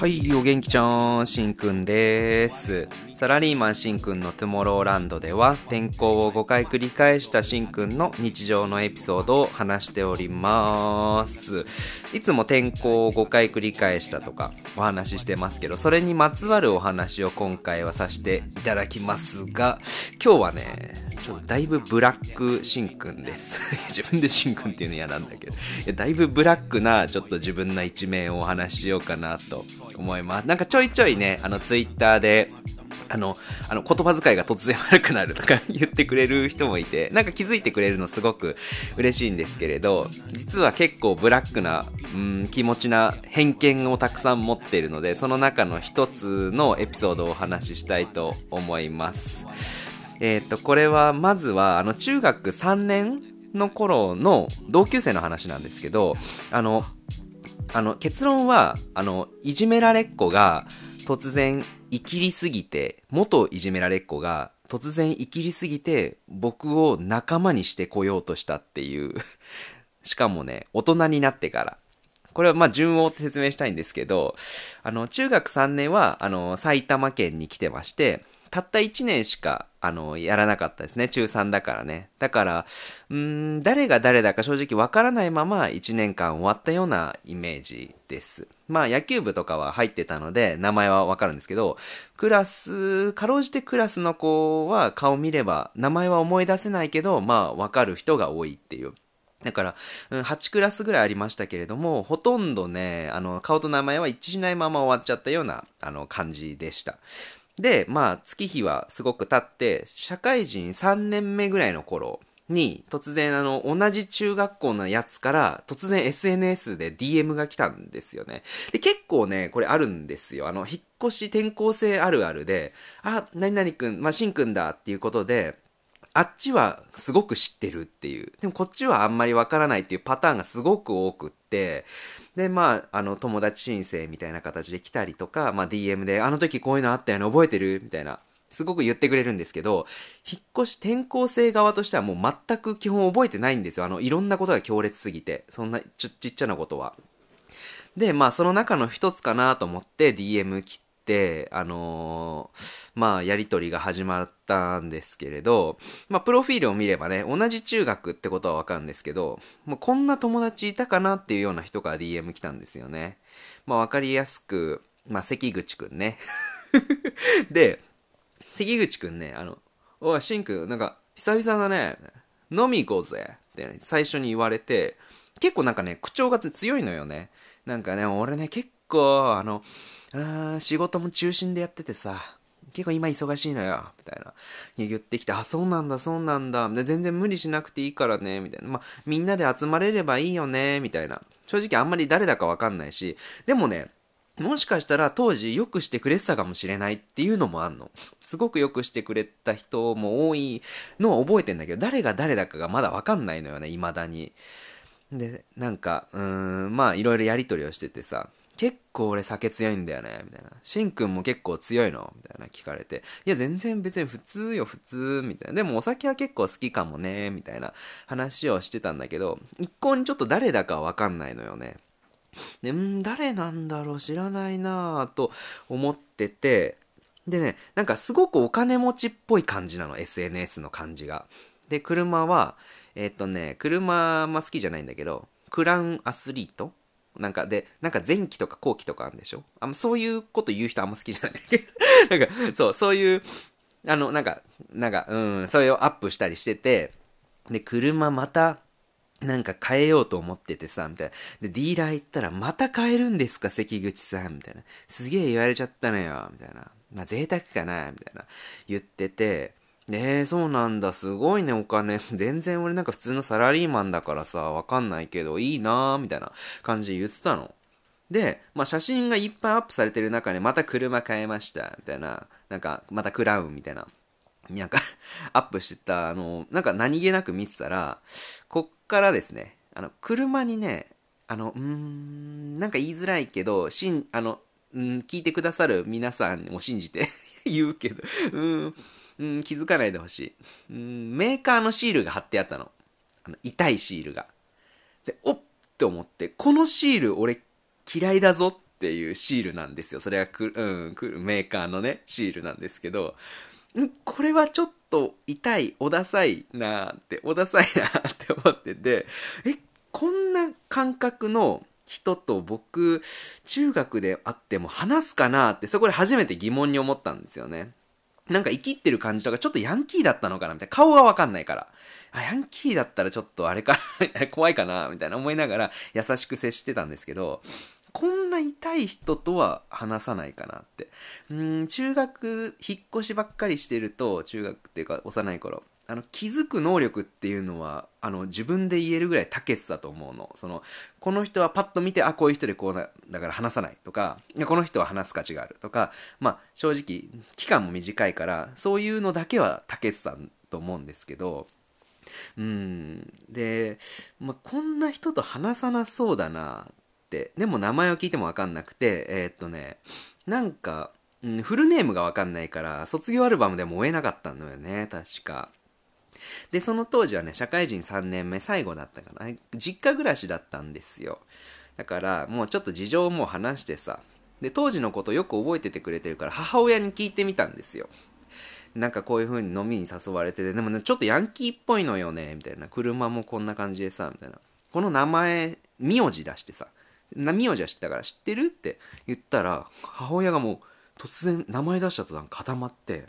はい、お元気ちゃん、しんくんです。サラリーマンしんくんのトゥモローランドでは、転校を5回繰り返したしんくんの日常のエピソードを話しております。いつも転校を5回繰り返したとかお話ししてますけど、それにまつわるお話を今回はさせていただきますが、今日はね、ちょっとだいぶブラックしんくんです。自分でしんくんっていうの嫌なんだけど、いやだいぶブラックなちょっと自分の一面をお話ししようかなと思います。なんかちょいちょいね、あのツイッターで、あの、あの、言葉遣いが突然悪くなるとか 言ってくれる人もいて、なんか気づいてくれるのすごく嬉しいんですけれど、実は結構ブラックな、うん、気持ちな偏見をたくさん持っているので、その中の一つのエピソードをお話ししたいと思います。えっ、と、これは、まずは、あの、中学3年の頃の同級生の話なんですけど、あの、あの、結論は、あの、いじめられっ子が突然生きりすぎて、元いじめられっ子が突然生きりすぎて、僕を仲間にしてこようとしたっていう。しかもね、大人になってから。これはまあ順を追って説明したいんですけど、あの、中学3年は、あの、埼玉県に来てまして、たった1年しか、あの、やらなかったですね。中3だからね。だから、うん、誰が誰だか正直わからないまま1年間終わったようなイメージです。まあ野球部とかは入ってたので、名前はわかるんですけど、クラス、かろうじてクラスの子は顔見れば、名前は思い出せないけど、まあわかる人が多いっていう。だから、8クラスぐらいありましたけれども、ほとんどね、あの、顔と名前は一致しないまま終わっちゃったような、あの、感じでした。で、まあ、月日はすごく経って、社会人3年目ぐらいの頃に、突然、あの、同じ中学校のやつから、突然 SNS で DM が来たんですよね。で、結構ね、これあるんですよ。あの、引っ越し転校生あるあるで、あ、何々くん、まあ、しんくんだっていうことで、あっちはすごく知ってるっていう。でもこっちはあんまりわからないっていうパターンがすごく多くって、で、まあ、あの、友達申請みたいな形で来たりとか、まあ、DM で、あの時こういうのあったよね、覚えてる？みたいな。すごく言ってくれるんですけど、引っ越し転校生側としてはもう全く基本覚えてないんですよ。あの、いろんなことが強烈すぎて。そんなちっちゃなことは。で、まあ、その中の一つかなと思って DM 来て、あのーまあ、やりとりが始まったんですけれど、まあ、プロフィールを見ればね、同じ中学ってことはわかるんですけど、もうこんな友達いたかなっていうような人から DM 来たんですよね。まあ、わかりやすく、まあ、関口くんね。で、関口くんね、あの、おい、しんくん、なんか、久々だね、飲み行こうぜ、って、ね、最初に言われて、結構なんかね、口調が強いのよね。なんかね、俺ね、結構、あの、あー仕事も中心でやっててさ、結構今忙しいのよ、みたいな。言ってきて、あ、そうなんだ、そうなんだ。で全然無理しなくていいからね、みたいな。まあ、みんなで集まれればいいよね、みたいな。正直あんまり誰だかわかんないし、でもね、もしかしたら当時よくしてくれてたかもしれないっていうのもあんの。すごくよくしてくれた人も多いのは覚えてんだけど、誰が誰だかがまだわかんないのよね、未だに。で、なんか、うーん、まあいろいろやりとりをしててさ、結構俺酒強いんだよね、みたいな。しんくんも結構強いのみたいな聞かれて。いや、全然別に普通よ、普通、みたいな。でもお酒は結構好きかもね、みたいな話をしてたんだけど、一向にちょっと誰だかわかんないのよね。で、ん誰なんだろう知らないなぁと思ってて、でね、なんかすごくお金持ちっぽい感じなの、SNS の感じが。で、車は、えっ、とね、車ま好きじゃないんだけど、クラウンアスリートなんかで、なんか前期とか後期とかあるんでしょ？あんまそういうこと言う人あんま好きじゃないけど、なんか、そう、そういう、あの、なんか、なんか、うん、それをアップしたりしてて、で、車また、なんか変えようと思っててさ、みたいな。で、ディーラー行ったら、また変えるんですか、関口さん、みたいな。すげえ言われちゃったのよ、みたいな。まあ、贅沢かな、みたいな。言ってて、ねえ、そうなんだ、すごいね、お金。全然俺なんか普通のサラリーマンだからさ、わかんないけど、いいなーみたいな感じで言ってたの。で、まあ、写真がいっぱいアップされてる中で、また車変えました、みたいな。なんか、またクラウンみたいな。なんか、アップしてた、あの、なんか何気なく見てたら、こっからですね、あの、車にね、あの、うーん、なんか言いづらいけど、しん、あの、うん、聞いてくださる皆さんを信じて 言うけど、うん、うん、気づかないでほしい。うん、メーカーのシールが貼ってあったの。あの、痛いシールが。で、おっって思って、このシール俺嫌いだぞっていうシールなんですよ。それはく、うん、くるメーカーのね、シールなんですけど、これはちょっと痛い、おダサいなーって、おダサいなーって思ってて、え、こんな感覚の人と僕、中学で会っても話すかなって、そこで初めて疑問に思ったんですよね。なんか生きってる感じとか、ちょっとヤンキーだったのかなみたいな。顔がわかんないから。あ、ヤンキーだったらちょっとあれかな 怖いかなみたいな思いながら優しく接してたんですけど、こんな痛い人とは話さないかなって。うん、中学、引っ越しばっかりしてると、中学っていうか幼い頃、あの、気づく能力っていうのは、あの、自分で言えるぐらい長けてたと思うの。その、この人はパッと見て、あ、こういう人でこうだ、だから話さないとか、いこの人は話す価値があるとか、まあ、正直、期間も短いから、そういうのだけは長けてたと思うんですけど、うん。で、まあ、こんな人と話さなそうだなって。でも名前を聞いてもわかんなくて、えーっとね、なんか、うん、フルネームがわかんないから、卒業アルバムでも追えなかったのよね、確か。で、その当時はね、社会人3年目最後だったかな。実家暮らしだったんですよ。だから、もうちょっと事情をもう話してさ。で、当時のことよく覚えててくれてるから、母親に聞いてみたんですよ。なんかこういう風に飲みに誘われてて、でもね、ちょっとヤンキーっぽいのよね、みたいな。車もこんな感じでさ、みたいな。この名前、名字出してさ、名字は知ったから知ってるって言ったら、母親がもう突然名前出した途端固まって、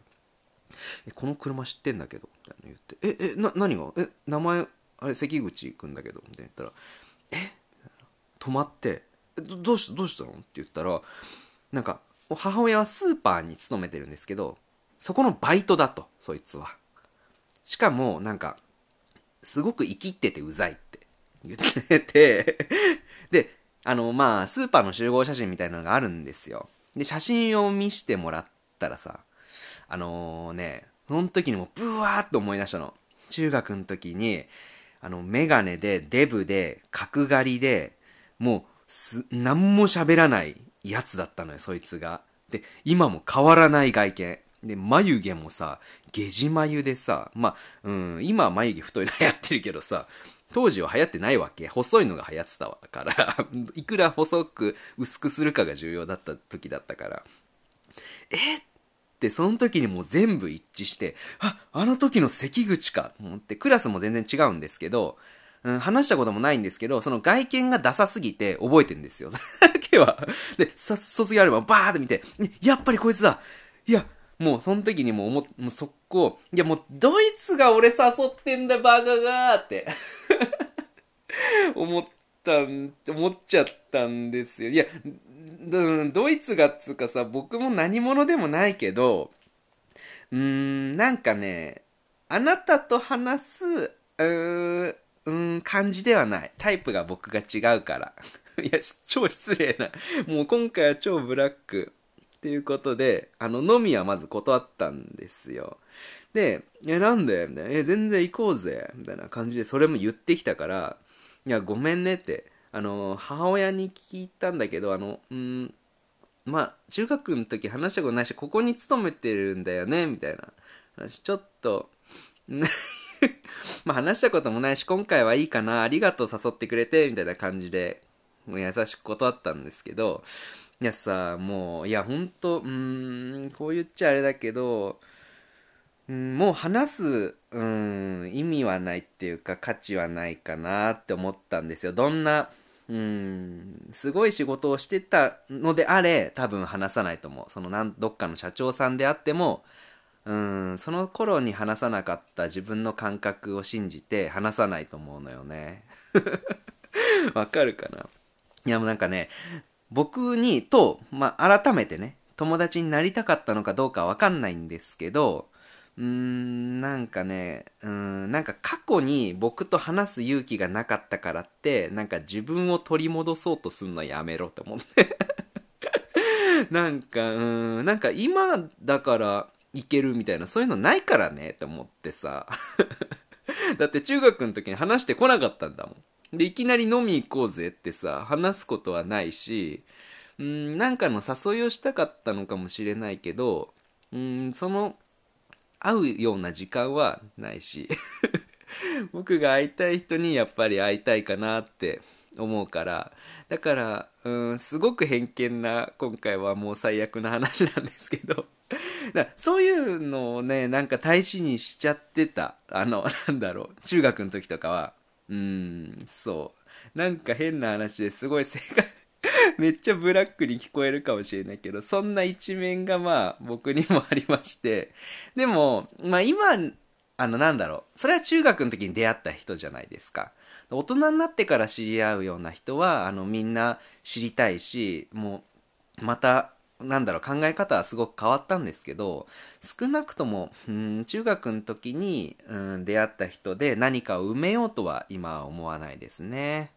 この車知ってんだけど、たいな言って、え、え、な、何が？え、名前、あれ、関口くんだけど、みたいな言ったら、え？止まって、どどうした、どうしたの？って言ったら、なんか、母親はスーパーに勤めてるんですけど、そこのバイトだと、そいつは。しかも、なんか、すごく生きっててうざいって言ってて、で、あの、まあ、スーパーの集合写真みたいなのがあるんですよ。で、写真を見してもらったらさ、あのね、その時にもブワーっと思い出したの。中学の時に、あの、メガネで、デブで、角刈りで、もう、す、何も喋らないやつだったのよ、そいつが。で、今も変わらない外見。で、眉毛もさ、ゲジ眉でさ、まあ、うん、今は眉毛太いの流行ってるけどさ、当時は流行ってないわけ。細いのが流行ってたわから、いくら細く薄くするかが重要だった時だったから。えっ、その時にもう全部一致して、あ、あの時の関口かと思って、クラスも全然違うんですけど、うん、話したこともないんですけど、その外見がダサすぎて覚えてんですよ。それだけは。で、卒業アルバムバーって見て、やっぱりこいつだいや、もうその時にもう思、もう速攻、いやもうドイツが俺誘ってんだバカがーって。思ったん、思っちゃったんですよ。いや、ドイツがっつうかさ、僕も何者でもないけど、うーん、なんかね、あなたと話す、うーん、感じではない。タイプが僕が違うから。いや、超失礼な。もう今回は超ブラック。っていうことで、あの、飲みはまず断ったんですよ。で、え、なんで？みたいな。え、全然行こうぜみたいな感じで、それも言ってきたから、いや、ごめんねって。あの、母親に聞いたんだけど、あの、うん、まあ、中学の時話したことないし、ここに勤めてるんだよねみたいな話、ちょっと、まあ話したこともないし、今回はいいかな、ありがとう誘ってくれて、みたいな感じで、優しく断ったんですけど、いやさ、もう、いや、ほんと、うん、こう言っちゃあれだけど、ん、もう話す、うん、意味はないっていうか価値はないかなって思ったんですよ。どんな、うん、すごい仕事をしてたのであれ、多分話さないと思う。そのなん、どっかの社長さんであっても、うん、その頃に話さなかった自分の感覚を信じて話さないと思うのよね。わかるかな？いやもうなんかね、僕に、と、まあ、改めてね、友達になりたかったのかどうかわかんないんですけど、うーん、なんかね、うん、なんか過去に僕と話す勇気がなかったからって、なんか自分を取り戻そうとするのやめろって思って。なんか、うん、なんか今だからいけるみたいな、そういうのないからねって思ってさ。だって中学の時に話してこなかったんだもん。で、いきなり飲み行こうぜってさ、話すことはないし、うん、なんかの誘いをしたかったのかもしれないけど、うん、その、会うような時間はないし 僕が会いたい人にやっぱり会いたいかなって思うからだからうんすごく偏見な今回はもう最悪な話なんですけど だそういうのをねなんか大事にしちゃってたあの なんだろう中学の時とかは。うんそう。なんか変な話ですごい正解 めっちゃブラックに聞こえるかもしれないけどそんな一面がまあ僕にもありまして。でもまあ今あのなんだろう。それは中学の時に出会った人じゃないですか。大人になってから知り合うような人はあのみんな知りたいしもうまたなんだろう考え方はすごく変わったんですけど少なくともうん中学の時にうん出会った人で何かを埋めようとは今は思わないですね。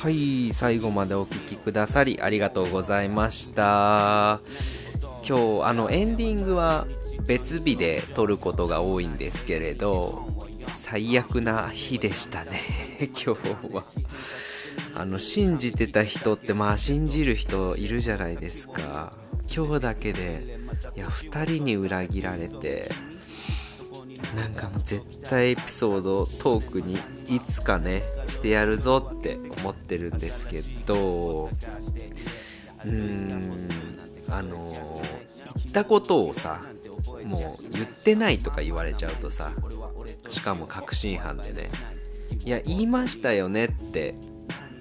はい最後までお聴きくださりありがとうございました。今日あのエンディングは別日で撮ることが多いんですけれど最悪な日でしたね 今日は。あの信じてた人ってまあ信じる人いるじゃないですか。今日だけでいや2人に裏切られてなんかもう絶対エピソードトークにいつかねしてやるぞって思ってるんですけどうーんあの言ったことをさもう言ってないとか言われちゃうとさしかも確信犯でねいや言いましたよねって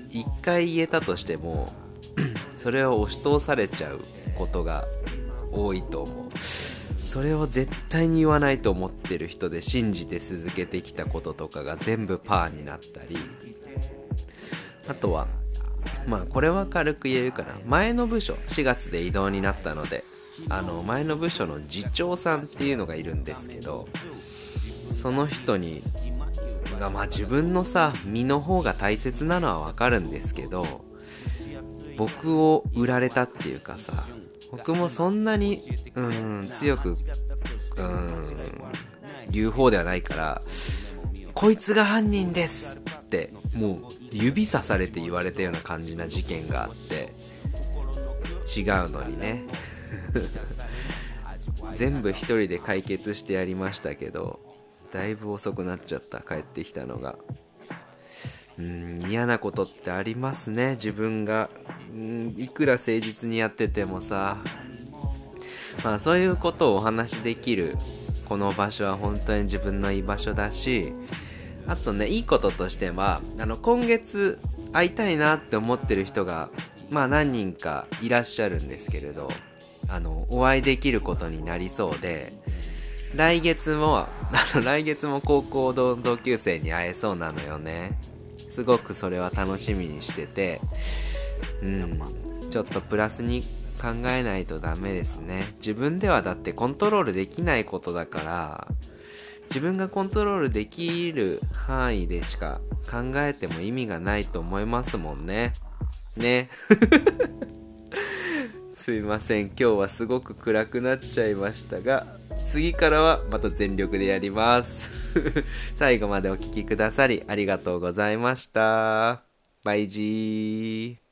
一回言えたとしても それを押し通されちゃうことが多いと思う。それを絶対に言わないと思ってる人で信じて続けてきたこととかが全部パーになったり。あとはまあこれは軽く言えるかな。前の部署4月で異動になったのであの前の部署の次長さんっていうのがいるんですけどその人にがまあ自分のさ身の方が大切なのはわかるんですけど僕を売られたっていうかさ僕もそんなにうん強くうん言う方ではないからこいつが犯人ですってもう指さされて言われたような感じな事件があって違うのにね。全部一人で解決してやりましたけどだいぶ遅くなっちゃった帰ってきたのが。うん嫌なことってありますね自分が。うんいくら誠実にやっててもさ。まあそういうことをお話しできるこの場所は本当に自分の居場所だしあとねいいこととしてはあの今月会いたいなって思ってる人がまあ何人かいらっしゃるんですけれどあのお会いできることになりそうで来月もあの来月も高校の同級生に会えそうなのよね。すごくそれは楽しみにしててうん。ちょっとプラスに考えないとダメですね。自分ではだってコントロールできないことだから自分がコントロールできる範囲でしか考えても意味がないと思いますもんね。ね。すいません。今日はすごく暗くなっちゃいましたが次からはまた全力でやります。最後までお聴きくださりありがとうございました。バイジー